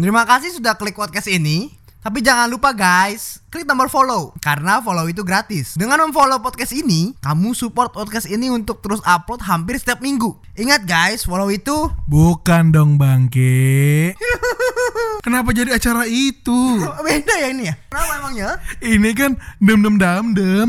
Terima kasih sudah klik podcast ini. Tapi jangan lupa guys, klik tombol follow karena follow itu gratis. Dengan memfollow podcast ini, kamu support podcast ini untuk terus upload hampir setiap minggu. Ingat guys, follow itu Bukan dong bangke. Kenapa jadi acara itu? beda ya ini ya. Kenapa emangnya? Ini kan dem dem dam dem.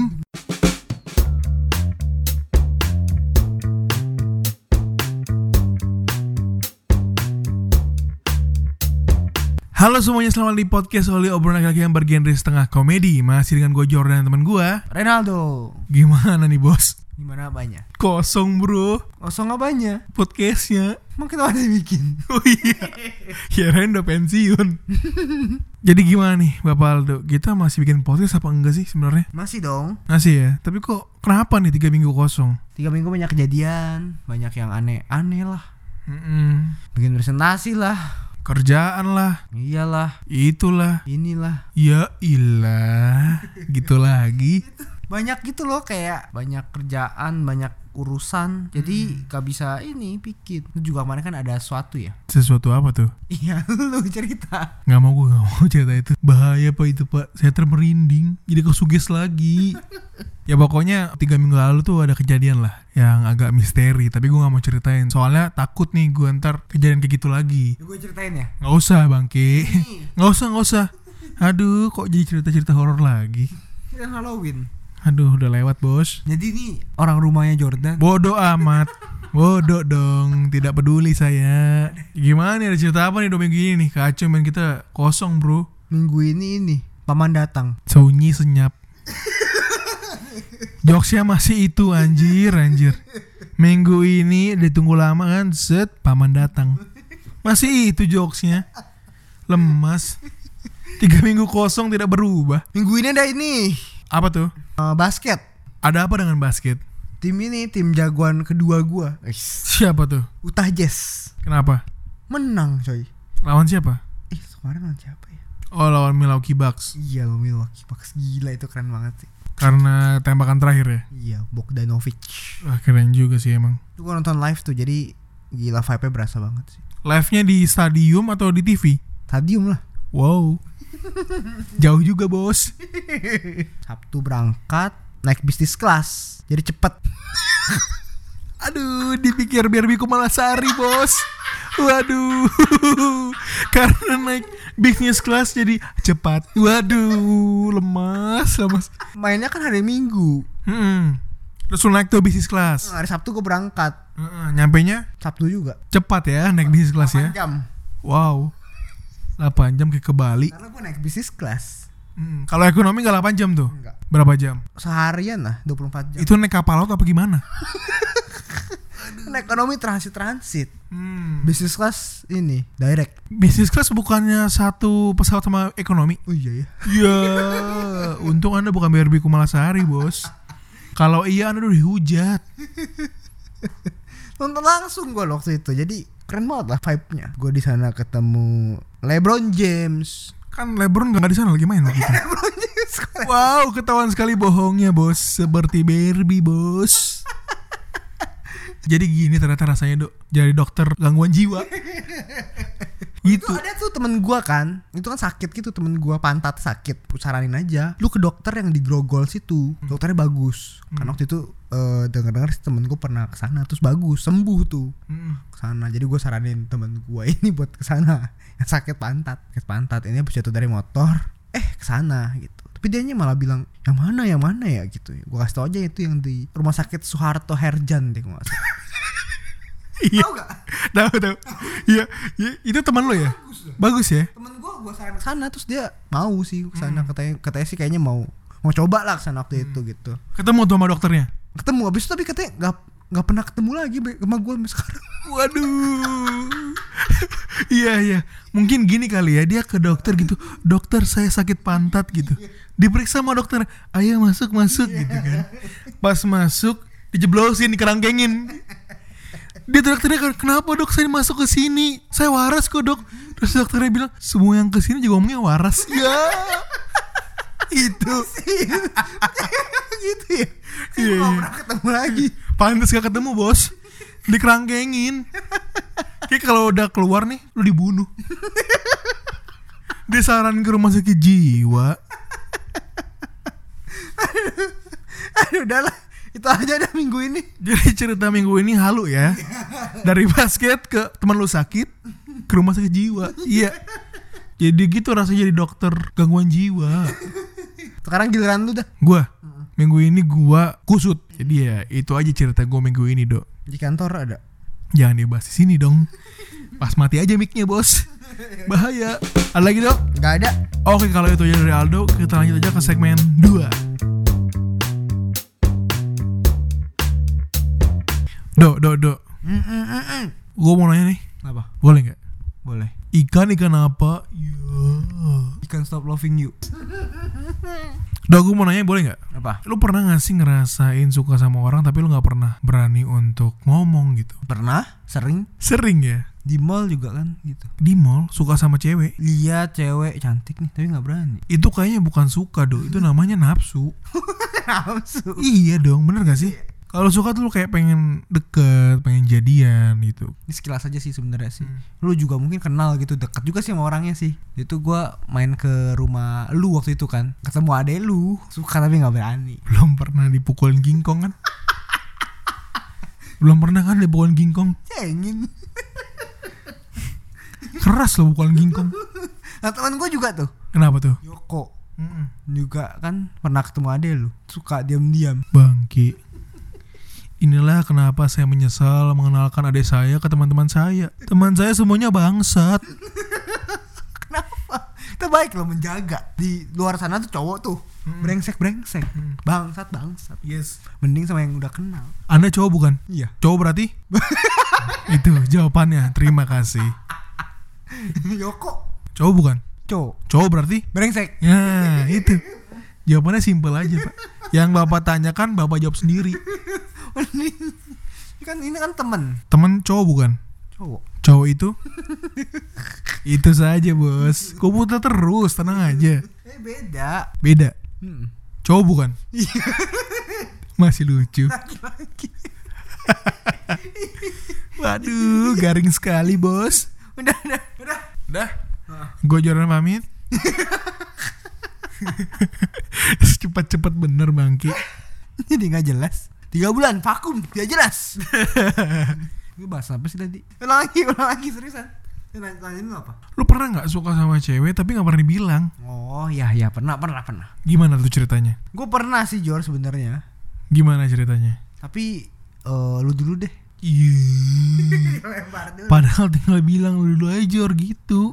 Halo semuanya, selamat di podcast Oli obrolan laki yang bergenre setengah komedi Masih dengan gue Jordan dan teman gue Renaldo. Gimana nih bos? Gimana apanya? Kosong bro Kosong apanya? podcastnya Emang kita masih bikin? Oh iya Kirain udah pensiun Jadi gimana nih Bapak Aldo Kita masih bikin podcast apa enggak sih sebenarnya? Masih dong. Masih ya Tapi kok kenapa nih tiga minggu kosong? Tiga minggu banyak kejadian, banyak yang aneh-aneh lah. Mm-mm. Bikin presentasi lah. Kerjaan lah. Iyalah, Itulah. Inilah. Ya ilah. Gitu lagi. Banyak gitu loh kayak banyak kerjaan, banyak urusan. Jadi gak bisa ini bikin. Itu juga kemarin kan ada sesuatu ya. Sesuatu apa tuh? Iya, lu cerita. Nggak mau gue nggak mau cerita itu Bahaya pak itu pak Saya termerinding Jadi kesuges lagi Ya pokoknya tiga minggu lalu tuh ada kejadian lah Yang agak misteri Tapi gue nggak mau ceritain Soalnya takut nih gue ntar kejadian kayak gitu lagi Gue ceritain ya. Nggak usah bangke Nggak usah nggak usah Aduh kok jadi cerita-cerita horor lagi Kan Halloween. Aduh udah lewat bos. Jadi nih orang rumahnya Jordan. Bodoh amat. Bodoh dong Tidak peduli saya. Gimana nih ada cerita apa nih dua minggu ini nih? Kacau main kita kosong bro. Minggu ini ini paman datang. Sunyi senyap. Jokesnya masih itu anjir anjir. Minggu ini ditunggu lama kan Set paman datang. Masih itu jokesnya. Lemas Tiga minggu kosong tidak berubah Minggu ini ada ini Apa tuh? eh, basket. Ada apa dengan basket? Tim ini tim jagoan kedua gua. Siapa tuh? Utah Jazz. Kenapa? Menang coy. Lawan siapa? Eh kemarin lawan siapa ya? Oh lawan Milwaukee Bucks Iya lo Milwaukee Bucks gila itu keren banget sih. Karena tembakan terakhir ya Iya Bogdanovic. Wah keren juga sih emang Itu gua nonton live tuh jadi gila vibe-nya berasa banget sih. Live-nya di stadium atau di TV? Stadium lah. Wow Jauh juga bos Sabtu berangkat naik bisnis kelas. Jadi cepet. Aduh dipikir biar Biku Malasari bos Waduh Karena naik bisnis kelas jadi cepat Waduh Lemas lemas Mainnya kan hari Minggu. hmm. Terus lu naik tuh bisnis kelas Hari Sabtu gue berangkat. Heeh, Nyampe nya Sabtu juga. cepat ya naik bisnis kelas ya 8 jam. Wow 8 jam ke Bali Karena gue naik bisnis kelas. Hmm, Kalau ekonomi gak 8 jam tuh Enggak. Berapa jam? Seharian lah 24 jam. Itu naik kapal laut apa gimana? Naik ekonomi transit transit. Hmm. Bisnis kelas ini direct. Bisnis kelas bukannya satu pesawat sama ekonomi? Oh iya ya. Ya, untung anda bukan BRB Kumalasari bos. Kalau iya anda udah dihujat. Nonton langsung gue waktu itu. Jadi keren banget lah vibe-nya. Gue di sana ketemu LeBron James. Kan LeBron nggak di sana lagi main waktu itu. LeBron James. Wow, ketahuan sekali bohongnya bos. Seperti Barbie bos. Jadi gini ternyata rasanya dok. Jadi dokter gangguan jiwa. itu gitu. ada tuh temen gua kan. Itu kan sakit gitu temen gua pantat sakit. Saranin aja. Lu ke dokter yang di Grogol situ. Dokternya bagus. Kan waktu itu eh, denger-dengar sih temen gua pernah ke sana terus bagus sembuh tuh. Hmm. ke sana jadi gue saranin temen gua ini buat ke sana yang sakit pantat. Sakit pantat. Ini habis jatuh dari motor eh ke sana gitu. Tapi dia malah bilang yang mana yang mana ya? Gitu. Gua kasih tau aja itu yang di rumah sakit Soeharto Herjan deh salah Iya. Tahu gak? Tahu tahu. Iya, iya, itu teman lo ya? Bagus ya? temen gua gua saranin ke sana terus dia mau sih ke sana katanya katanya sih kayaknya mau mau coba lah ke sana waktu itu gitu Ketemu tuh sama dokternya. ketemu abis itu tapi katanya nggak nggak pernah ketemu lagi sama gue sampai sekarang Waduh. iya iya. Mungkin gini kali ya dia ke dokter gitu. Dokter saya sakit pantat gitu. Diperiksa sama dokter. Ayo masuk masuk gitu kan. Pas masuk dijeblosin dikerangkengin. Dia dokternya kan kenapa dok saya masuk ke sini? Saya waras kok dok. Terus dokternya bilang semua yang ke sini juga ngomongnya waras. Ya. Itu. gitu ya Iya, iya. pernah ketemu lagi Pantes gak ketemu bos Dikerangkengin Kayak kalau udah keluar nih Lu dibunuh Dia saran ke rumah sakit jiwa. Aduh udahlah itu aja dah minggu ini Jadi cerita minggu ini halu ya. Dari basket ke teman lu sakit ke rumah sakit jiwa. Iya. Jadi gitu rasanya jadi dokter gangguan jiwa. sekarang giliran lu dah Gua minggu ini gua kusut. Jadi ya itu aja cerita gua minggu ini, Dok. di kantor ada Jangan dibahas di sini dong. Pas mati aja mic-nya, Bos. Bahaya. Ada lagi, Dok? nggak ada Oke, kalau itu aja dari Aldo, kita lanjut aja ke segmen 2. Mm, mm, mm, mm. Gue mau nanya nih, apa? Boleh nggak? boleh. Ikan ikan apa? Ya. ikan stop loving you. Dok, gue mau nanya boleh nggak? apa? Lu pernah gak sih ngerasain suka sama orang tapi lu nggak pernah berani untuk ngomong gitu? pernah? Sering? Sering ya? Di mall juga kan gitu. Di mall? Suka sama cewek? Lihat cewek cantik nih tapi nggak berani. Itu kayaknya bukan suka dong itu namanya nafsu. Nafsu. Iya dong bener gak sih kalau suka tuh lu kayak pengen deket pengen jadian gitu. Ini sekilas aja sih sebenarnya sih. Hmm. lu juga mungkin kenal gitu deket juga sih sama orangnya sih. Itu gua main ke rumah lu waktu itu kan. Ketemu ade lu suka tapi nggak berani. Belum pernah dipukulin gingkong kan? Belum pernah kan dipukulin gingkong cengin. Keras loh pukulan gingkong nah teman gua juga tuh. Kenapa tuh? Yoko. Mm-mm. juga kan pernah ketemu ade lu. Suka diam-diam. Bangki Inilah kenapa saya menyesal mengenalkan adik saya ke teman-teman saya. Teman saya semuanya bangsat. kenapa kita baik loh menjaga di luar sana tuh cowok tuh brengsek brengsek bangsat bangsat Yes. mending sama yang udah kenal Anda cowok bukan? iya Cowok berarti? Itu jawabannya. Terima kasih. Yoko Cowok bukan? cowok Cowok berarti? brengsek Ya, itu. Jawabannya simpel aja, Pak. Yang Bapak tanyakan, Bapak jawab sendiri. mending kan ini kan temen Temen cowok bukan? cowok Cowok itu? itu saja, Bos. Kau putar terus, tenang aja. eh beda Beda. hmm. Cowok bukan? Masih lucu. Waduh, garing sekali, Bos. udah udah udah Udah. Gue Jordan pamit. Cepat-cepat bener bangki. jadi nggak jelas tiga bulan vakum tidak jelas gue bahas apa sih tadi ulang lagi ulang lagi seriusan Nanya, nanyain lu apa? Lu pernah nggak suka sama cewek tapi nggak pernah dibilang? Oh ya ya pernah pernah pernah. Gimana tuh ceritanya? Gue pernah sih Jor sebenarnya. Gimana ceritanya? Tapi eh, lu dulu deh. Iya. Dulu. Padahal tinggal bilang lu dulu aja Jor gitu.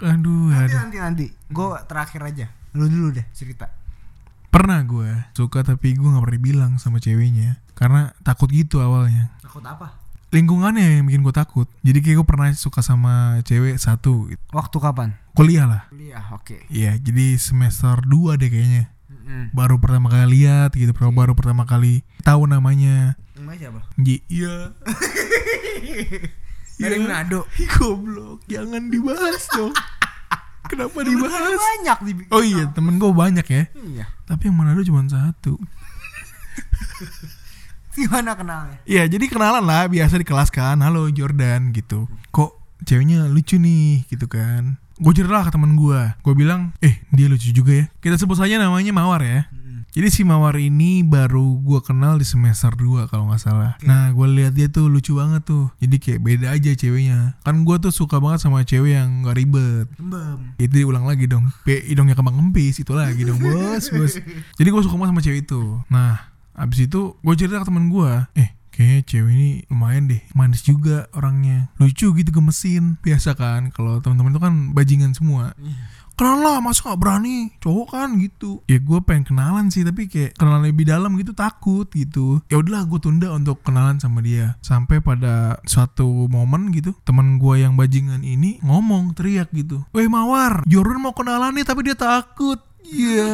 Aduh, Nanti aduh. nanti nanti. Gue terakhir aja. Lu dulu deh cerita. Pernah gue suka tapi gue nggak pernah bilang sama ceweknya karena takut gitu awalnya. Takut apa? Lingkungannya yang bikin gue takut. Jadi kayak gue pernah suka sama cewek satu gitu. Waktu kapan? kuliah lah. Kuliah, oke. Iya, jadi semester 2 deh kayaknya. Mm-mm. Baru pertama kali lihat gitu, baru baru pertama kali tahu namanya. Namanya siapa? Ji- Iya. Dari Iya. Manado. Ih, Goblok, jangan dibahas dong. Kenapa dibahas? Banyak di Oh iya, temen gue banyak ya. Iya. Tapi yang Manado cuma satu. Gimana kenalnya? Iya, jadi kenalan lah biasa di kelas kan. Halo Jordan gitu. Kok ceweknya lucu nih gitu kan. Gue lah ke temen gue. Gue bilang, eh dia lucu juga ya. Kita sebut saja namanya Mawar ya. Jadi si Mawar ini baru gue kenal di semester 2 kalau nggak salah. Nah gue lihat dia tuh lucu banget tuh. Jadi kayak beda aja ceweknya. Kan gue tuh suka banget sama cewek yang gak ribet. Tembem. Itu diulang lagi dong. P hidungnya kembang kempis itu lagi dong bos bos. Jadi gue suka banget sama cewek itu. Nah abis itu gue cerita ke teman gue. Eh kayaknya cewek ini lumayan deh. Manis juga orangnya. Lucu gitu gemesin. Biasa kan kalau teman-teman itu kan bajingan semua. Kenalan lah masa gak berani? Cowok kan gitu. Ya gue pengen kenalan sih tapi kayak kenalan lebih dalam gitu takut gitu. Ya udahlah gue tunda untuk kenalan sama dia. Sampai pada suatu momen gitu teman gue yang bajingan ini ngomong teriak gitu. Weh mawar Jordan mau kenalan nih tapi dia takut. Iya,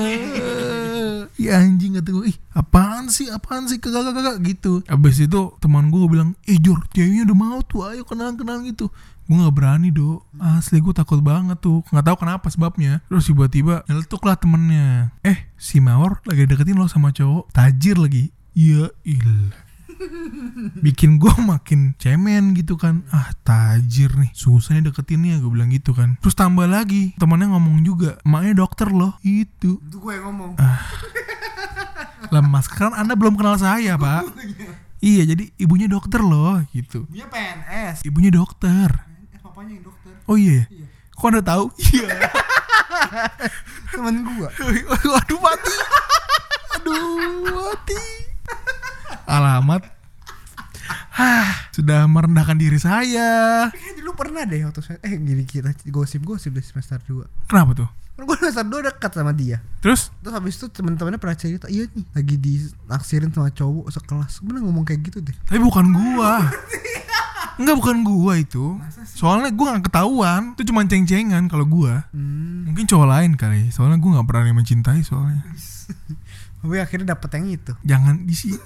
ya anjing kata gue, ih apaan sih, apaan sih, kagak kagak gitu. Abis itu teman gue bilang, eh Jor, ceweknya udah mau tuh, ayo kenalan kenalan gitu. Gue nggak berani do, asli gue takut banget tuh, nggak tahu kenapa sebabnya. Terus tiba-tiba nyeletuk lah temennya, eh si Mawar lagi deketin lo sama cowok, tajir lagi. Iya ilah. bikin gue makin cemen gitu kan. Ah tajir nih. Susah nih deketinnya gue bilang gitu kan. Terus tambah lagi temannya ngomong juga. Emaknya dokter loh. Itu. Itu gue yang ngomong. lemas kan anda belum kenal saya pak. Iya jadi ibunya dokter loh gitu. Dia PNS. ibunya dokter papanya yang dokter. oh iya Iya. kok anda tahu iya Temen gua. aduh mati aduh mati alamat Hah, sudah merendahkan diri saya Eh, dulu pernah deh waktu saya eh gini kita gosip-gosip di semester 2. kenapa tuh Kan gue semester 2 dekat sama dia. terus Terus habis itu teman-temannya pernah cerita, iya nih lagi dinaksirin sama cowok sekelas. Bener ngomong kayak gitu deh. Tapi bukan gua. Enggak bukan gua itu. Soalnya gua nggak ketahuan. Itu cuma ceng-cengan kalau gua. Hmm. Mungkin cowok lain kali. Soalnya gua nggak berani mencintai soalnya. Tapi akhirnya dapet yang itu. Jangan di sini.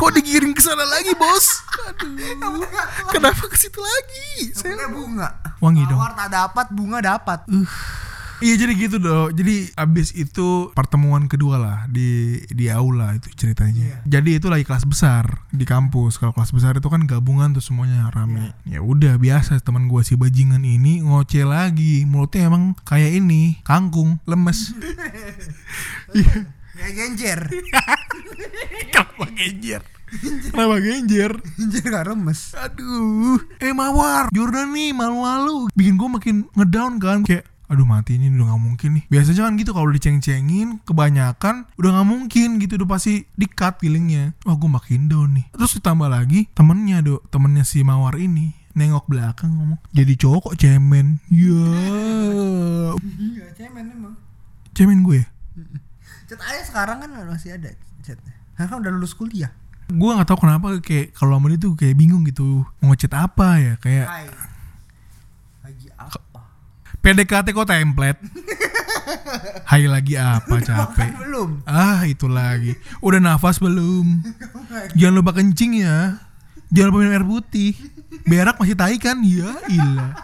Kok digiring ke sana lagi, Bos? Aduh. Kenapa ke situ lagi? Saya bunga. wangi dong. Tawar tak dapat, bunga dapat. Iya jadi gitu dong. Jadi abis itu pertemuan kedua lah di di aula itu ceritanya. Jadi itu lagi kelas besar di kampus. Kalau kelas besar itu kan gabungan tuh semuanya rame. Ya udah biasa teman gua si bajingan ini ngoceh lagi. Mulutnya emang kayak ini kangkung lemes. Iya. Kayak genjer. Kenapa genjer? Kenapa genjer? genjer gak remes. Aduh, eh Mawar, Jordan nih malu-malu, bikin gue makin ngedown kan, kayak aduh mati ini udah nggak mungkin nih. Biasanya kan gitu kalau diceng-cengin kebanyakan udah nggak mungkin gitu udah pasti di cut feelingnya. Wah gue makin down nih. Terus ditambah lagi temennya dok, temennya si Mawar ini nengok belakang ngomong jadi cowok kok cemen ya Iya, cemen emang. cemen gue Chat ayah sekarang kan masih ada chatnya. Kan udah lulus kuliah. gue nggak tahu kenapa kayak kalau sama dia tuh kayak bingung gitu mau ngechat apa ya kayak Hai. PDKT kok template? Hai lagi apa capek? belum? Ah itu lagi. Udah nafas belum? Jangan lupa kencing ya. Jangan lupa minum air putih. Berak masih tai kan? Ya ilah.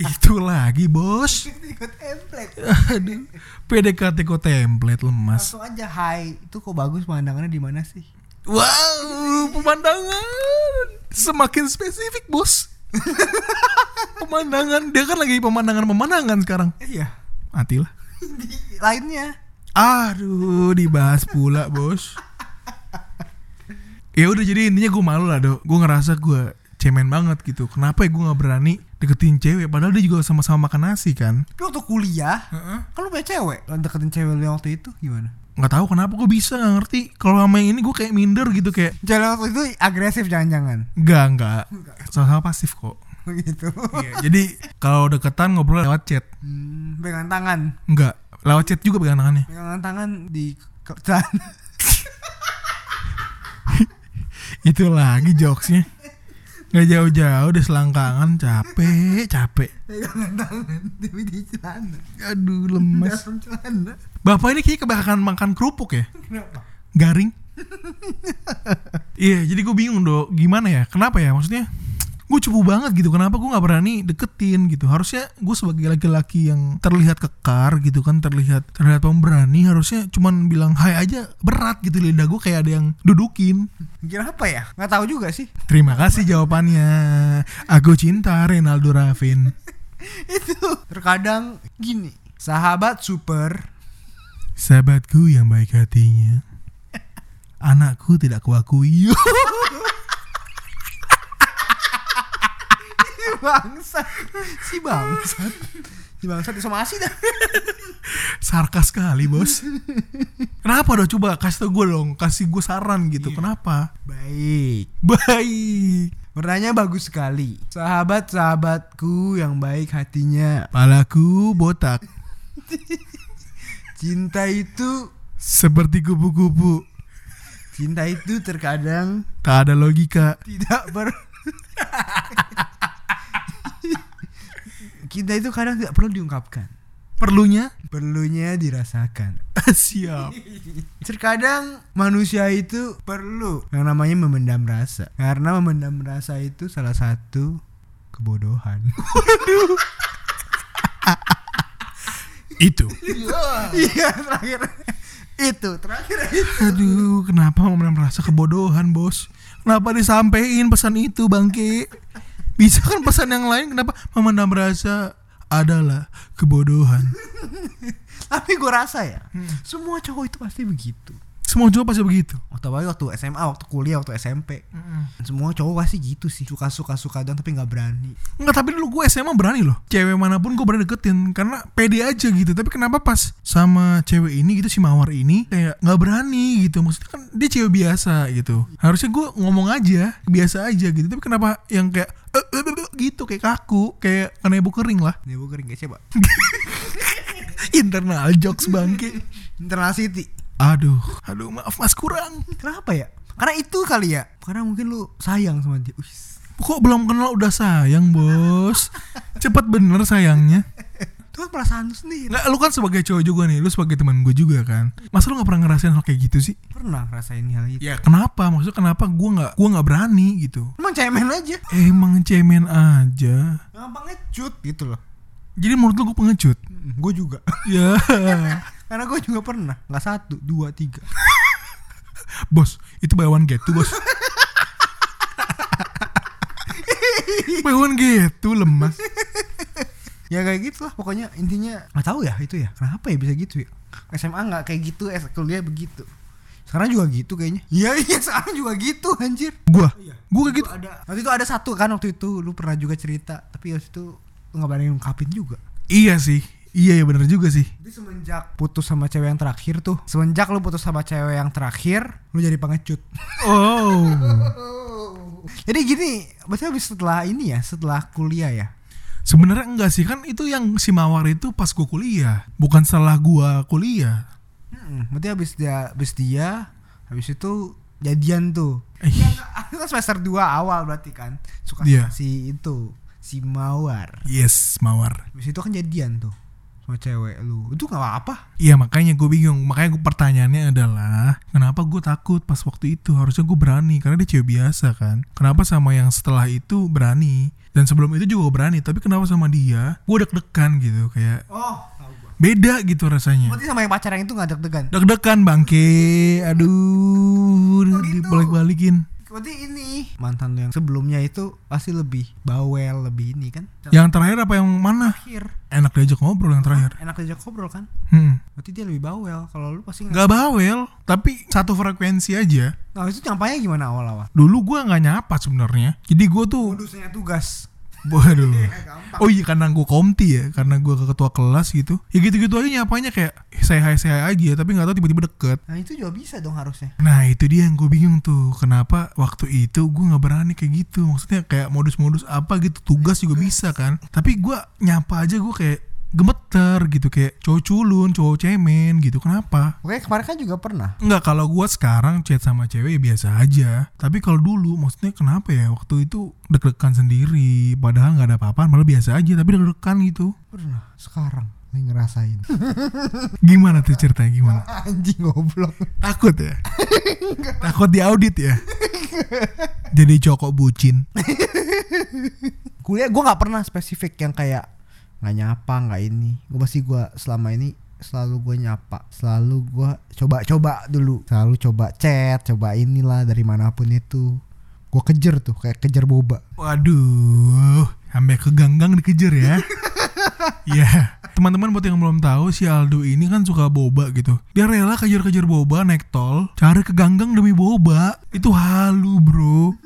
Itu lagi bos. Ikut template. Aduh. PDKT kok template lemas. Langsung aja hai. Itu kok bagus pemandangannya di mana sih? Wow pemandangan. Semakin spesifik bos Pemandangan Dia kan lagi pemandangan-pemandangan sekarang Iya. Matilah Di lainnya. Aduh, dibahas pula, Bos. ya udah jadi intinya gue malu lah, Dok. Gue ngerasa gue cemen banget gitu. Kenapa ya gue nggak berani deketin cewek padahal dia juga sama-sama makan nasi kan? Tapi waktu kuliah, kan lu punya cewek. Deketin cewek lu waktu itu gimana? Nggak tahu kenapa gue bisa nggak ngerti kalau sama yang ini gue kayak minder gitu kayak Cewek waktu itu agresif jangan-jangan. enggak enggak sama-sama pasif kok Gitu. Iya, jadi kalau deketan ngobrol lewat chat Hmm, pegangan tangan. enggak lewat chat juga pegang tangannya Pegangan tangan di celana. itu lagi jokesnya nggak jauh-jauh udah selangkangan capek capek Pegangan tangan tapi di celana. aduh lemes Dalam celana. Bapak ini kayak kebanyakan makan kerupuk ya? Kenapa? garing. Iya jadi gue bingung dong gimana ya? Kenapa ya? Maksudnya gue cupu banget gitu. Kenapa gue nggak berani deketin gitu? Harusnya gue sebagai laki-laki yang terlihat kekar gitu kan terlihat terlihat pemberani harusnya cuman bilang hai aja berat gitu lidah gue kayak ada yang dudukin. Kira apa ya? Nggak tahu juga sih. terima kasih jawabannya. Aku cinta Renaldo Raffin itu terkadang gini. Sahabat super sahabatku yang baik hatinya. Anakku tidak kuakui. Si bangsat. Si bangsat. Si bangsat disomasi dah. Sarkas sekali bos. Kenapa dong? Coba kasih tau gue dong. Kasih gue saran gitu. Kenapa? Baik. Baik. Warnanya bagus sekali. Sahabat-sahabatku yang baik hatinya. Palaku botak Cinta itu seperti kupu-kupu. Cinta itu terkadang tak ada logika. Tidak ber Cinta itu kadang tidak perlu diungkapkan. Perlunya? Perlunya dirasakan. Siap. Terkadang manusia itu perlu yang namanya memendam rasa. Karena memendam rasa itu salah satu kebodohan itu Iya terakhir Itu terakhir itu aduh kenapa mau merasa kebodohan bos Kenapa disampein pesan itu bangke? Bisa kan pesan yang lain kenapa memendam rasa adalah kebodohan. Tapi gue rasa ya, Hmm. semua cowok itu pasti begitu. Semua cowok pasti begitu. Waktu apalagi waktu SMA, waktu kuliah, waktu SMP. Semua cowok pasti gitu sih. Suka-suka suka doang tapi nggak berani. Enggak, tapi dulu gue SMA berani loh. Cewek mana pun gue berani deketin karena pede aja gitu. Tapi kenapa pas sama cewek ini gitu si Mawar ini kayak nggak berani gitu. Maksudnya kan dia cewek biasa gitu. Harusnya gue ngomong aja, biasa aja gitu. Tapi kenapa yang kayak "Eh, eh, eh, eh," gitu kayak kaku, kayak kanebo kering lah. Gue kering gak coba. Internal jokes bangke. Internal City. Aduh, aduh maaf mas kurang. Kenapa ya? Karena itu kali ya. Karena mungkin lu sayang sama dia. Wis. Kok belum kenal udah sayang bos? Cepet bener sayangnya. Itu kan perasaan lu sendiri. Nggak, lu kan sebagai cowok juga nih, lu sebagai teman gue juga kan. Masa lu nggak pernah ngerasain hal kayak gitu sih? Pernah ngerasain hal itu. Ya kenapa? Maksudnya kenapa gue nggak gue nggak berani gitu? Emang cemen aja. Emang cemen aja. Gampang ngecut gitu loh. Jadi menurut lu gue pengecut? Gue juga. ya, Karena gue juga pernah. Nggak satu, dua, tiga. bos, itu buy one get two bos. buy one get two lemas. ya kayak gitu lah pokoknya intinya nggak tahu ya itu ya kenapa ya bisa gitu ya SMA nggak kayak gitu S kuliah begitu sekarang juga gitu kayaknya iya iya sekarang juga gitu anjir Gua, Iya. gue kayak gitu. ada waktu itu ada satu kan waktu itu lu pernah juga cerita tapi waktu itu lu nggak berani ngungkapin juga Iya sih, iya ya bener juga sih. jadi semenjak putus sama cewek yang terakhir tuh semenjak lu putus sama cewek yang terakhir lu jadi pengecut Oh, jadi gini berarti habis setelah ini ya setelah kuliah ya sebenarnya enggak sih kan itu yang si mawar itu pas gue kuliah, bukan setelah gua kuliah. Hmm, berarti habis dia habis dia habis itu jadian tuh. Eh. Kan semester 2 awal berarti kan. Suka sama si itu, si Mawar. Yes, mawar. Habis itu kan jadian tuh sama cewek lu. Itu gak apa-apa. Iya makanya gue bingung. Makanya gue pertanyaannya adalah Kenapa gue takut pas waktu itu? Harusnya gue berani Karena dia cewek biasa kan. Kenapa sama yang setelah itu berani? Dan sebelum itu juga berani Tapi kenapa sama dia? Gue deg-degan gitu Kayak Oh, beda gitu rasanya. Berarti sama yang pacaran itu gak deg-degan. Deg-degan bangke. Aduh Oh, gitu. Dibalik-balikin Berarti ini mantan yang sebelumnya itu pasti lebih bawel, lebih ini kan. Yang terakhir apa yang mana terakhir Enak diajak ngobrol yang terakhir enak diajak ngobrol kan. hmm. Berarti dia lebih bawel. Kalau lu pasti nggak. Gak bawel Tapi satu frekuensi aja Nah, itu nyampanya gimana awal-awal? Dulu gue nggak nyapa sebenarnya Jadi gue tuh Modusnya tugas. Waduh. Gampang. Oh iya karena gue komti ya Karena gue ke ketua kelas gitu. Ya gitu-gitu aja nyapanya kayak eh, Saya hai saya aja Tapi gak tahu tiba-tiba deket. Nah, itu juga bisa dong harusnya. Nah itu dia yang gue bingung tuh Kenapa waktu itu gue gak berani kayak gitu. Maksudnya kayak modus-modus apa gitu Tugas juga bisa kan. Tapi gue nyapa aja gue kayak gemeter gitu Kayak cowok culun, cowok cemen gitu Kenapa? Oke, kemarin kan juga pernah. Enggak kalau gue sekarang chat sama cewek ya biasa aja Tapi kalau dulu maksudnya kenapa ya Waktu itu deg-degan sendiri Padahal gak ada apa-apa Malah biasa aja Tapi deg-degan gitu Pernah. Sekarang lagi ngerasain. Gimana tuh ceritanya gimana? Anjing goblok. Takut ya? Takut diaudit ya? Jadi cokok bucin Kuliah gue nggak pernah spesifik yang kayak nggak nyapa nggak ini. Gue pasti gue selama ini selalu gue nyapa, selalu gue coba-coba dulu, selalu coba chat, coba inilah dari mana pun itu. Gue kejar tuh kayak kejar boba. Waduh Sampai ke ganggang dikejar ya. Ya Teman-teman buat yang belum tahu Si Aldo ini kan suka boba gitu. Dia rela kejar-kejar boba naik tol Cari ke ganggang demi boba. Itu halu bro.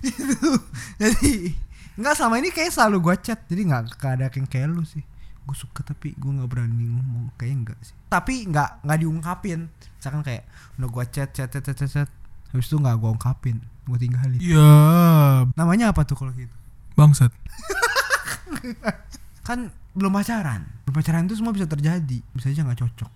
Jadi nggak sama ini kayak selalu gue chat, jadi nggak ada yang kayak lu sih. Gue suka tapi gue nggak berani ngomong, kayaknya enggak sih. Tapi nggak nggak diungkapin. Misalkan kayak udah gue chat chat chat chat chat, chat. habis itu nggak gue ungkapin, gue tinggalin. Ya Namanya apa tuh kalau gitu? Bangsat Kan belum pacaran. Belum pacaran itu semua bisa terjadi. Bisa aja nggak cocok.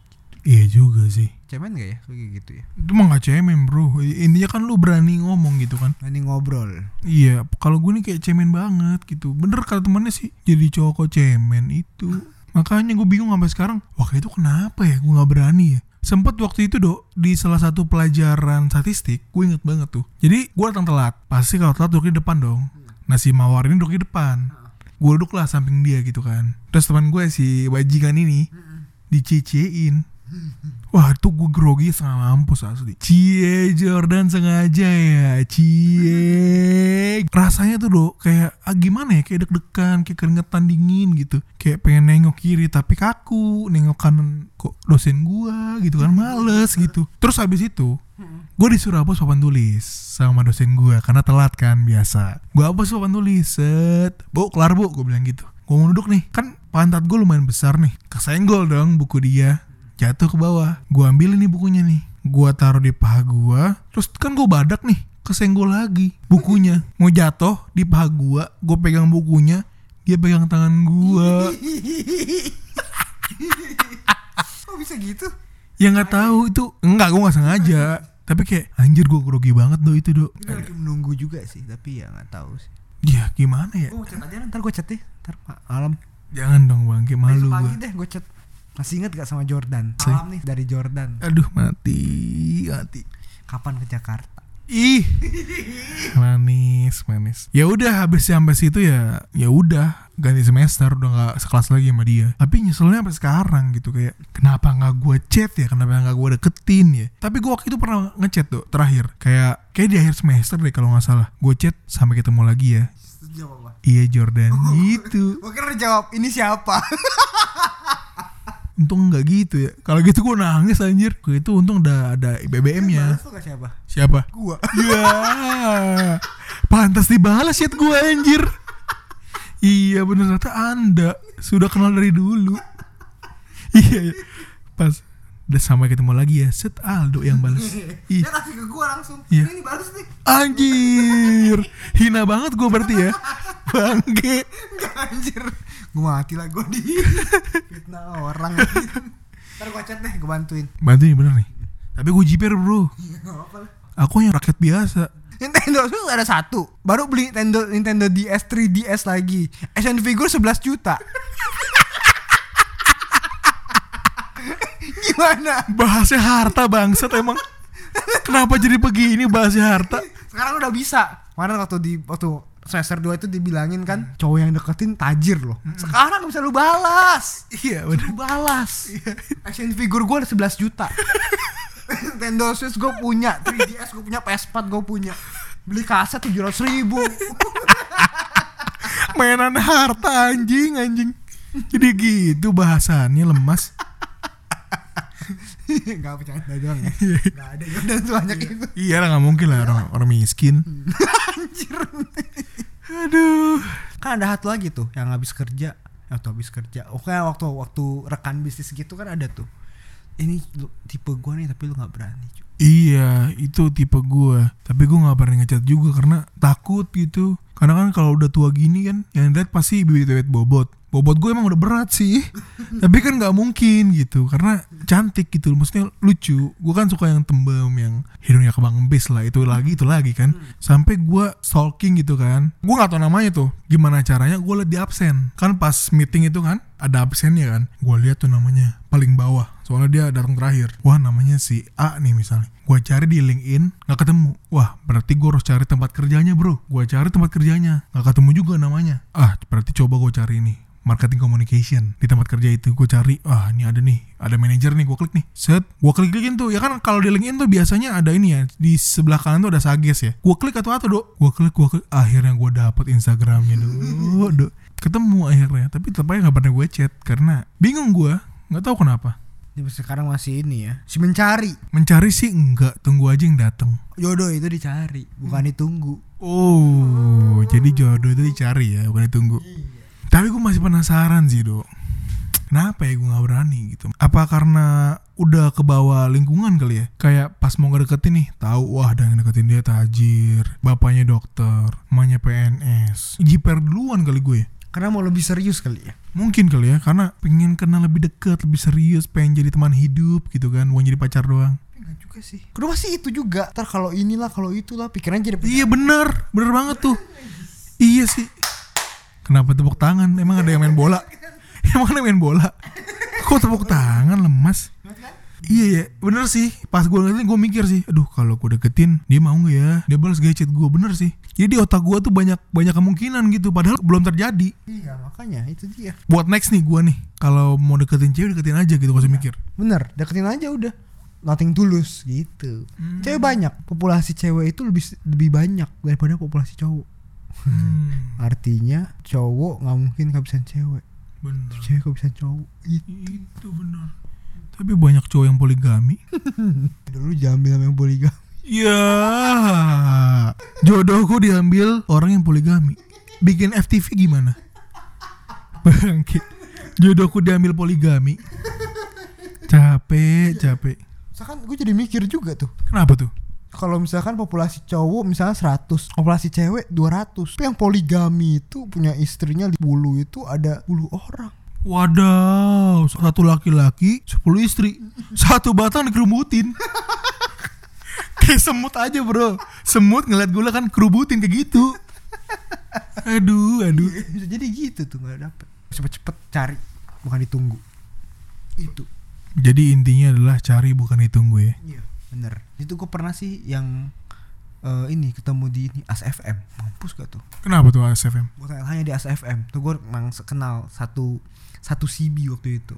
Iya juga sih. Cemen gak ya? Kayak gitu ya? Itu mah gak cemen bro. Intinya kan lu berani ngomong gitu kan. Ini ngobrol. Iya Kalau gue nih kayak cemen banget gitu. Bener kata temannya sih Jadi cowok kok cemen itu. Makanya gue bingung sampai sekarang Waktu itu kenapa ya? Gue gak berani ya? Sempet waktu itu dok Di salah satu pelajaran statistik Gue inget banget tuh. Jadi gue datang telat. Pasti kalau telat duduk di depan dong. Nah si Mawar ini duduk di depan. Gue duduk lah samping dia gitu kan. Terus teman gue si bajingan ini Dicecein Wah itu gue grogi setengah mampus asli. Cie Jordan sengaja ya Cie. Rasanya tuh dok Kayak ah, gimana ya? Kayak deg-degan Kayak keringetan dingin gitu. Kayak pengen nengok kiri Tapi kaku Nengok kanan Kok dosen gue gitu kan Males gitu. Terus habis itu Gue disuruh hapus papan tulis Sama dosen gue Karena telat kan biasa. Gue hapus papan tulis Set. Bu kelar bu Gue bilang gitu. Gue mau duduk nih. Kan pantat gue lumayan besar nih. Kesenggol dong buku dia jatuh ke bawah. Gue ambil nih bukunya nih. Gue taruh di paha gue terus kan gue badak nih kesenggol lagi bukunya. Mau jatuh di paha gue gue pegang bukunya dia pegang tangan gue Kok bisa gitu? ya nggak tahu itu enggak gue nggak sengaja. Tapi kayak anjir gue grogi banget do itu do Gue lagi menunggu juga sih, tapi ya nggak tahu sih. ya gimana ya? Gue mau chat aja ntar gue chat deh, ntar malam. jangan dong bang. Kayak malu Besok pagi gue deh gue chat. Masih inget gak sama Jordan? Salam nih dari Jordan. aduh mati mati. Kapan ke Jakarta? ih. Manis manis. Ya udah habis sampai situ ya ya udah. Ganti semester udah nggak sekelas lagi sama dia. Tapi nyeselnya sampai sekarang gitu kayak kenapa nggak gue chat ya? Kenapa nggak gue deketin ya? Tapi gue waktu itu pernah ngechat tuh terakhir. Kayak kayak di akhir semester deh kalau nggak salah. Gue chat sampai ketemu lagi ya. Jawab iya Jordan. Gitu. Gue kira jawab ini siapa? untung nggak gitu ya kalau gitu gue nangis anjir gue itu untung udah ada BBM nya siapa? siapa Gua. Ya, pantas dibalas chat gue anjir. Iya bener ternyata anda sudah kenal dari dulu. iya, iya. pas udah sampai ketemu lagi ya, set Aldo yang balas. Dia kasih ke gua langsung. Iya. Ini balas nih. anjir, hina banget gue berarti ya, bangke. Enggak anjir. Gua mati lah gua di fitnah orang. Ntar gua chat deh, gua bantuin. Bantuin bener nih. Tapi gue jiper bro, lah. aku yang rakyat biasa. Nintendo Switch ada satu Baru beli Nintendo Nintendo DS 3DS lagi Action figure 11 juta Gimana? Bahasnya harta bangsat emang. Kenapa jadi begini bahasnya harta? Sekarang udah bisa Kemarin waktu di Waktu semester 2 itu dibilangin kan Cowok yang deketin tajir loh. Sekarang bisa lu balas. Iya. Lu balas. Action figure gue ada 11 juta. Nintendo Switch gue punya 3DS gue punya PS4 gue punya. Beli kaset 700 ribu. Mainan harta anjing anjing. Jadi gitu bahasannya lemas. Gak bercanda doang ya. Gak ada Jordan sebanyak itu iya. lah nggak mungkin lah orang orang miskin. Anjir aduh. Kan ada satu lagi tuh Yang habis kerja. Atau habis kerja. Oke waktu waktu rekan bisnis gitu kan ada tuh. Ini lu- tipe gua nih tapi lu gak berani iya itu tipe gua. Tapi gua nggak pernah ngechat juga karena takut gitu. Karena kan kalau udah tua gini kan yang dilihat pasti bibit-bibit bobot bobot gue emang udah berat sih. Tapi kan nggak mungkin gitu karena cantik gitu. Maksudnya lucu. Gue kan suka yang tembem yang hidungnya kebang bis lah. Itu lagi itu lagi kan. Sampai gue stalking gitu kan. Gue nggak tahu namanya tuh gimana caranya gue liat di absen. Kan pas meeting itu kan ada absennya kan. Gue lihat tuh namanya paling bawah. Soalnya dia datang terakhir. Wah namanya si A nih misalnya. Gue cari di LinkedIn nggak ketemu. Wah berarti gue harus cari tempat kerjanya bro. Gue cari tempat kerjanya. Nggak ketemu juga namanya. Ah berarti coba gue cari nih marketing communication. Di tempat kerja itu gue cari ah ini ada nih ada manajer nih. Gue klik nih set gue klik klikin tuh. Ya kan kalau di LinkedIn tuh biasanya ada ini ya di sebelah kanan tuh ada sages ya. Gue klik atau atau dok? Gue klik gue klik. Akhirnya gue dapet Instagramnya dok dok. Ketemu akhirnya tapi tetap aja nggak pernah gue chat karena bingung gue nggak tahu kenapa. Ini sekarang masih ini ya Si mencari. Mencari sih enggak tunggu aja yang datang Jodoh itu dicari Bukan ditunggu. Oh jadi jodoh itu dicari ya bukan ditunggu tapi gue masih penasaran sih dok. Kenapa ya gue nggak berani gitu? Apa karena udah ke bawah lingkungan kali ya? Kayak pas mau ngedeketin nih tahu wah yang deketin dia tajir. Bapaknya dokter mamanya PNS jiper duluan kali gue ya. Karena mau lebih serius kali ya? Mungkin kali ya karena pengen kenal lebih dekat lebih serius pengen jadi teman hidup gitu kan? Bukan jadi pacar doang. Enggak juga sih. Kedua sih itu juga. Ntar kalau inilah kalau itulah Pikirannya jadi Iya bener, bener banget tuh. Iya sih. Kenapa tepuk tangan? Emang ada yang main bola? Emang ada yang main bola? Kok tepuk tangan lemas? Iya ya, bener sih. Pas gue ngeliatin gue mikir sih, aduh kalau gue deketin dia mau nggak ya? Dia balas gaya chat gue bener sih. Jadi di otak gue tuh banyak banyak kemungkinan gitu, padahal belum terjadi. Iya makanya itu dia Buat next nih gue nih, kalau mau deketin cewek deketin aja gitu, gak usah mikir. bener deketin aja udah nothing tulus gitu Hmm. cewek banyak populasi cewek itu lebih lebih banyak daripada populasi cowok Hmm, artinya cowok nggak mungkin kehabisan cewek bener. cewek kehabisan cowok itu Itu benar. Tapi banyak cowok yang poligami. dulu jambil sama yang poligami Ya, jodohku diambil orang yang poligami. Bikin FTV gimana? Bangkit. Jodohku diambil poligami. Capek, capek. misalkan gue jadi mikir juga tuh Kenapa tuh? Kalau misalkan populasi cowok misalnya 100 populasi cewek 200 tapi yang poligami itu punya istrinya 10 itu ada 10 orang Wadaw, satu laki-laki, 10 istri. Satu batang dikerubutin. kayak semut aja bro. Semut ngeliat gula kan kerubutin kayak gitu. Aduh, aduh. bisa jadi gitu tuh nggak dapet cepet-cepet cari bukan ditunggu itu Jadi intinya adalah cari bukan ditunggu ya. iya bener. Itu gue pernah sih yang eh, ini ketemu di ini ASFM mampus gak tuh? Kenapa tuh ASFM? gue tanya di ASFM tuh gue emang kenal satu satu CB waktu itu.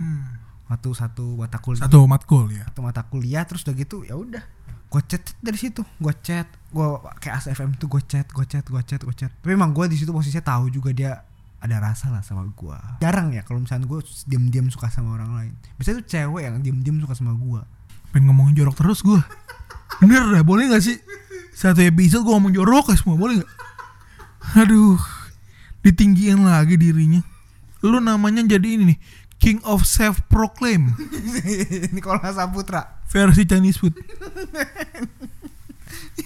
Waktu satu mata kuliah. Satu matkul ya. satu mata kuliah terus udah gitu ya udah. Gue chat dari situ gue chat gue kayak ASFM tuh gue chat gue chat gue chat gue chat. Tapi emang gue di situ posisinya tahu juga dia ada rasa lah sama gue jarang ya kalau misalnya gue diam-diam suka sama orang lain. Biasanya tuh cewek yang diam-diam suka sama gue Pengen ngomongin jorok terus gue. Bener dah, boleh gak sih? Satu episode gue ngomong jorok ya semua, boleh gak? Aduh, ditinggiin lagi dirinya. Lu namanya jadi ini nih, King of Self Proclaim Nikola Saputra versi Chinese food.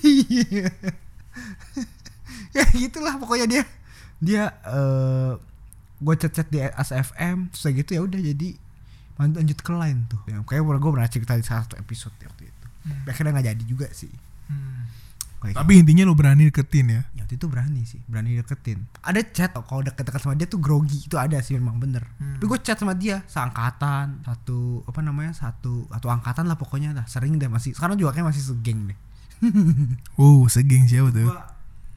Iya. ya gitulah pokoknya dia dia eh gue chat chat di ASFM terus kayak gitu ya udah jadi lanjut ke lain tuh. Ya, kayak gue pernah cerita di salah satu episode waktu itu. Tapi akhirnya nggak jadi juga sih. Kayak Tapi intinya lu berani deketin ya. Ya, waktu itu berani sih berani deketin. Ada chat kalau deket-deket sama dia tuh grogi itu ada sih memang bener. Hmm. tapi gue chat sama dia seangkatan satu apa namanya satu satu angkatan lah pokoknya lah sering deh masih sekarang juga kayak masih segeng deh. Wow, segeng siapa tuh? Gua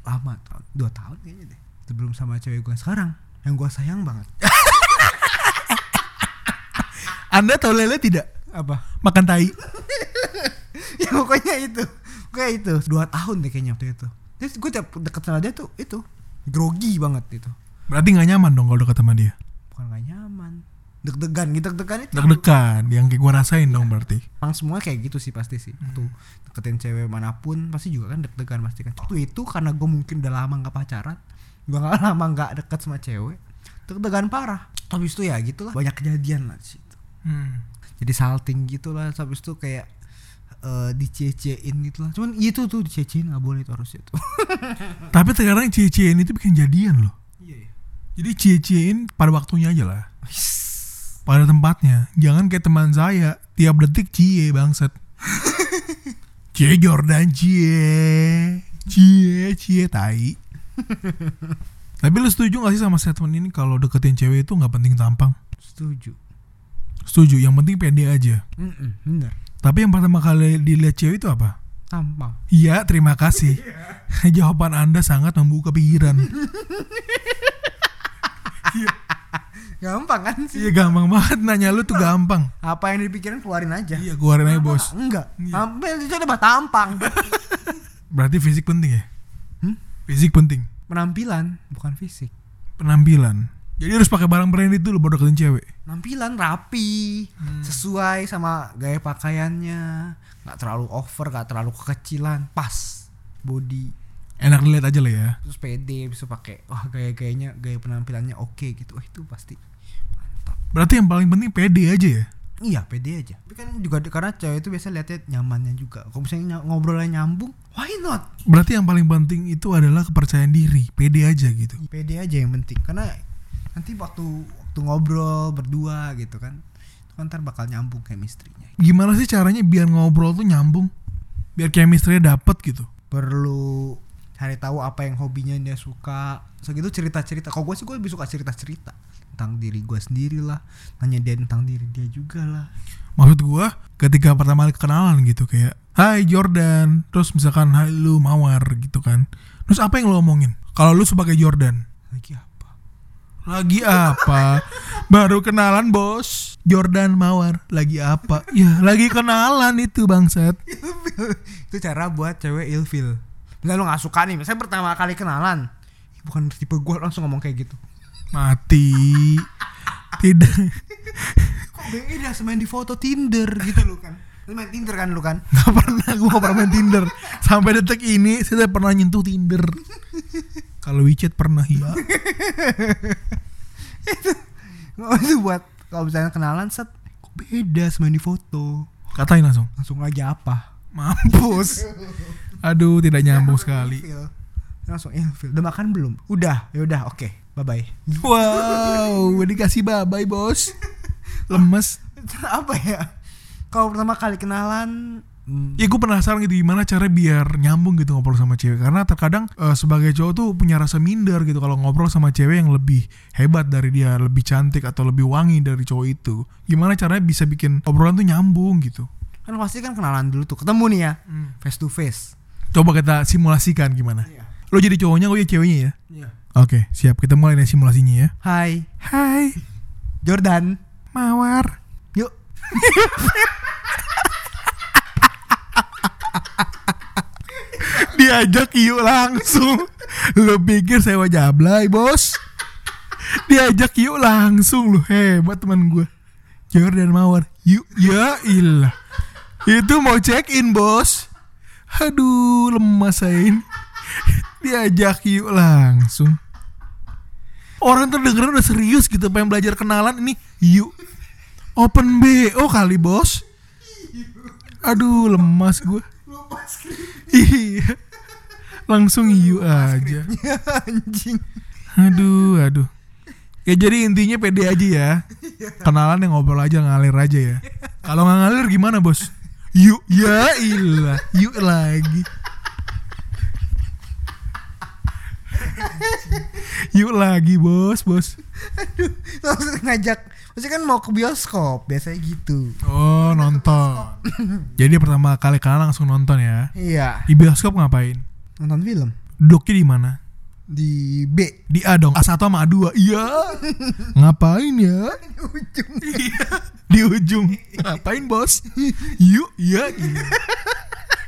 lama tahun dua tahun kayaknya deh sebelum sama cewek gue sekarang yang gue sayang banget Anda tahu lele tidak? apa? Makan tai. ya pokoknya itu. Kayak itu. Dua tahun deh kayaknya waktu itu. Terus gue tiap deket sama dia tuh itu grogi banget itu. Berarti nggak nyaman dong kalau deket sama dia. bukan gak nyaman. Deg-degan gitu deg-degan itu. Deg-degan, yang kayak gua rasain dong berarti. Emang semua kayak gitu sih pasti sih. Waktu deketin cewek mana pun pasti juga kan deg-degan pasti kan. Waktu itu karena gue mungkin udah lama gak pacaran Gue gak lama gak deket sama cewek Deg-degan parah. Habis itu ya gitulah banyak kejadian lah situ Hmm. Jadi salting gitu lah Habis itu kayak eh dicecein gitu lah Cuman itu tuh dicecein gak boleh tuh harusnya tuh Tapi terkadang cie-ciein itu bikin jadian loh. Iya Jadi cie-ciein pada waktunya aja lah. Pada tempatnya. Jangan kayak teman saya tiap detik cie bangsat. cie Jordan cie. Cie cie tai. Tapi lu setuju gak sih sama statement ini kalau deketin cewek itu nggak penting tampang? Setuju Setuju, yang penting pede aja. Mm-mm, Bener Tapi yang pertama kali dilihat cewek itu apa? Tampang Iya, terima kasih. Jawaban Anda sangat membuka pikiran. Gampang kan sih Iya gampang banget nanya lu tuh gampang. Apa yang dipikirin keluarin aja Iya keluarin aja bos. Enggak Iya. Sampai itu udah tampang Berarti fisik penting ya? Hmm? Fisik penting. Penampilan bukan fisik Penampilan. Jadi harus pakai barang branded dulu baru deketin cewek. Penampilan rapi Sesuai sama gaya pakaiannya nggak terlalu over nggak terlalu kekecilan Pas Body Enak dilihat aja lah ya. Terus pede bisa pakai Wah gaya-gayanya Gaya penampilannya oke gitu Wah itu pasti Mantap Berarti yang paling penting pede aja ya. Iya pede aja Tapi kan juga karena cewek itu biasa lihatnya nyamannya juga Kalau misalnya ny- ngobrolnya nyambung Why not? Berarti yang paling penting itu adalah kepercayaan diri. Pede aja gitu. Pede aja yang penting Karena nanti waktu waktu ngobrol berdua gitu kan itu kan ntar bakal nyambung chemistry-nya. Gimana sih caranya biar ngobrol tuh nyambung? Biar chemistry-nya dapet gitu. perlu cari tahu apa yang hobinya dia suka. Segitu cerita cerita kalau gue sih gue lebih suka cerita cerita tentang diri gue sendiri lah. Nanya dia tentang diri dia juga lah. Maksud gua ketika pertama kali kenalan gitu kayak Hai Jordan. Terus misalkan Hai lu Mawar gitu kan. Terus apa yang lo omongin? Kalau lu sebagai Jordan? Lagi apa Lagi apa? Baru kenalan bos Jordan Mawar lagi apa? ya lagi kenalan itu bangsat. itu cara buat cewek ilfil misalnya lu gak suka nih misalnya pertama kali kenalan "Ih, bukan tipe gue langsung ngomong kayak gitu Mati. Tidak. kok beda semain di foto Tinder gitu lu kan lu main Tinder kan lu kan Gak pernah gue gak pernah main Tinder Sampai detik ini saya pernah nyentuh Tinder Kalau WeChat pernah ya Oh, itu buat kalau misalnya kenalan set kok beda semain di foto? Katain langsung. Langsung lagi apa? Mampus. Aduh tidak nyambung sekali. Langsung ilfil udah makan belum? Udah. Ya udah oke bye bye Wow dikasih babai bos. Lemes. Apa ya? Kalau pertama kali kenalan hmm, Ya gue penasaran gitu gimana cara biar nyambung gitu ngobrol sama cewek. Karena terkadang eh, sebagai cowok tuh punya rasa minder gitu Kalau ngobrol sama cewek yang lebih hebat dari dia Lebih cantik atau lebih wangi dari cowok itu. Gimana caranya bisa bikin obrolan tuh nyambung gitu? Kan pasti kan kenalan dulu tuh ketemu nih ya face to face. Coba kita simulasikan gimana? Iya. Lo jadi cowoknya, gue jadi ceweknya ya? Iya. Oke siap. Kita mulai dari simulasinya ya. Hai. Hai. Jordan. Mawar. Yuk Diajak yuk langsung. Lo pikir saya wajablay bos? Diajak yuk langsung. Lo Hebat teman gue Jordan Mawar. Yuk ya ilah. Itu mau check in bos. Aduh lemas saya Diajak yuk langsung. Orang tuh dengerin udah serius gitu Pengen belajar kenalan ini. Yuk. Open BO kali bos. Aduh lemas gue Iya. Langsung yuk aja. anjing Aduh, aduh. Ya jadi intinya pede aja ya. Kenalan yang ngobrol aja ngalir aja ya. Kalau nggak ngalir gimana bos? Yuk, ya ilah, yuk lagi. Yuk lagi bos, bos. langsung ngajak pasti kan mau ke bioskop biasanya gitu Oh nonton. Jadi pertama kali kenalan langsung nonton ya. iya Di bioskop ngapain? nonton film Duduknya di mana? di B Di A dong, A1 sama A2 Iya Ngapain ya? ujung Iya Di ujung Ngapain bos? Yuk Iya iya.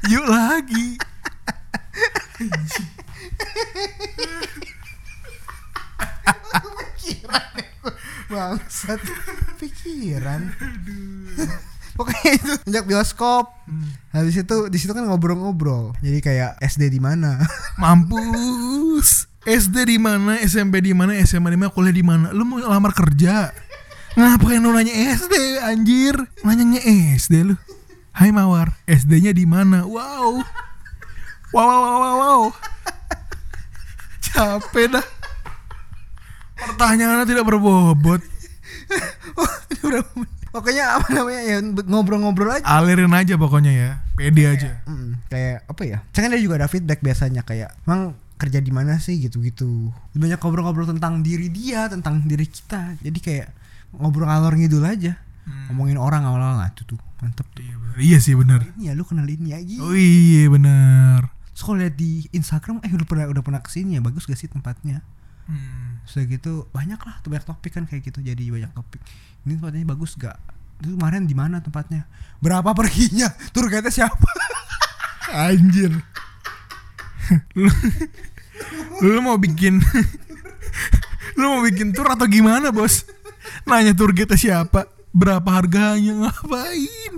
Yuk lagi bangsat. Pikiran. Pokoknya itu sejak bioskop. Habis itu di situ kan ngobrol-ngobrol. Jadi kayak SD di mana? Mampus. SD di mana SMP di mana SMA di mana kuliah di mana? Lu mau lamar kerja? Ngapain lu nanya SD anjir? Nanyanya SD lu. Hai Mawar. SD-nya di mana? Wow. Wow wow wow, wow. Capek dah Pertanyaannya tidak berbobot Udah, pokoknya apa namanya ya ngobrol-ngobrol aja Alirin aja pokoknya ya Pede aja Mm, kayak apa ya? Kan dia juga ada feedback biasanya kayak, "Mang kerja di mana sih?" gitu-gitu. Banyak ngobrol-ngobrol tentang diri dia, tentang diri kita. Jadi kayak ngobrol ngalor ngidul aja. Ngomongin orang awal-awal nah, itu tuh mantep tuh. Iya, bener. Iya sih bener Ini ya lu kenal ini ya gitu. Oh iya Terus kalau lihat di Instagram eh udah pernah udah pernah ke sini ya bagus gak sih tempatnya? Hmm. Sudah gitu banyak lah banyak topik kan kayak gitu jadi banyak topik. Ini tempatnya bagus gak? Itu kemarin di mana tempatnya? Berapa perginya? Tur guide siapa? Anjir. lu, lu mau bikin lu mau bikin tour atau gimana bos? Nanya tour kita siapa? Berapa harganya? Ngapain?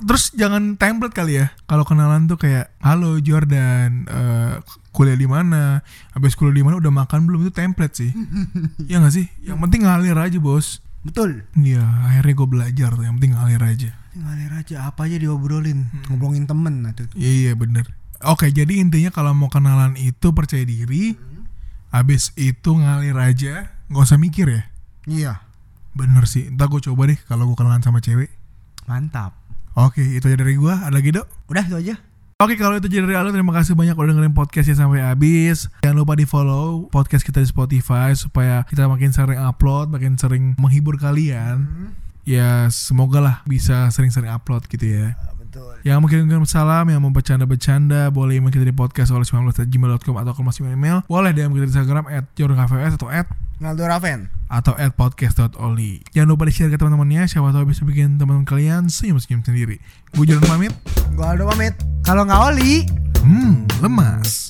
Terus jangan template kali ya. Kalau kenalan tuh kayak, halo Jordan, eh, kuliah di mana? Habis kuliah di mana udah makan belum? Itu template sih. Iya gak sih? Yang penting ngalir aja bos. Betul. Iya, akhirnya gue belajar. Yang penting ngalir aja. Ngalir aja apa aja diobrolin, ngobrolin temen tuh. Iya iya, bener Oke jadi intinya kalau mau kenalan itu percaya diri Abis itu ngalir aja Gak usah mikir ya Iya, Bener sih Ntar gue coba deh kalau gue kenalan sama cewek mantap. Oke itu aja dari gue Ada lagi dok Udah itu aja. Oke kalau itu jadi Aldo Terima kasih banyak udah dengerin podcastnya sampai habis. Jangan lupa di follow podcast kita di Spotify Supaya kita makin sering upload Makin sering menghibur kalian. Ya semoga lah bisa sering-sering upload gitu ya. Betul. Yang mau kirim salam, yang mau bercanda-bercanda, boleh email kita di podcast oleh 19 gmail.com atau kalau masih email, boleh DM kita di Instagram at jorongkvs atau at Naldo Raven. atau at podcast.oli. Jangan lupa di share ke teman-temannya, siapa tahu bisa bikin teman-teman kalian senyum-senyum sendiri. Gue jalan pamit. Gua Aldo pamit. Kalau nggak oli, Hmm, lemas.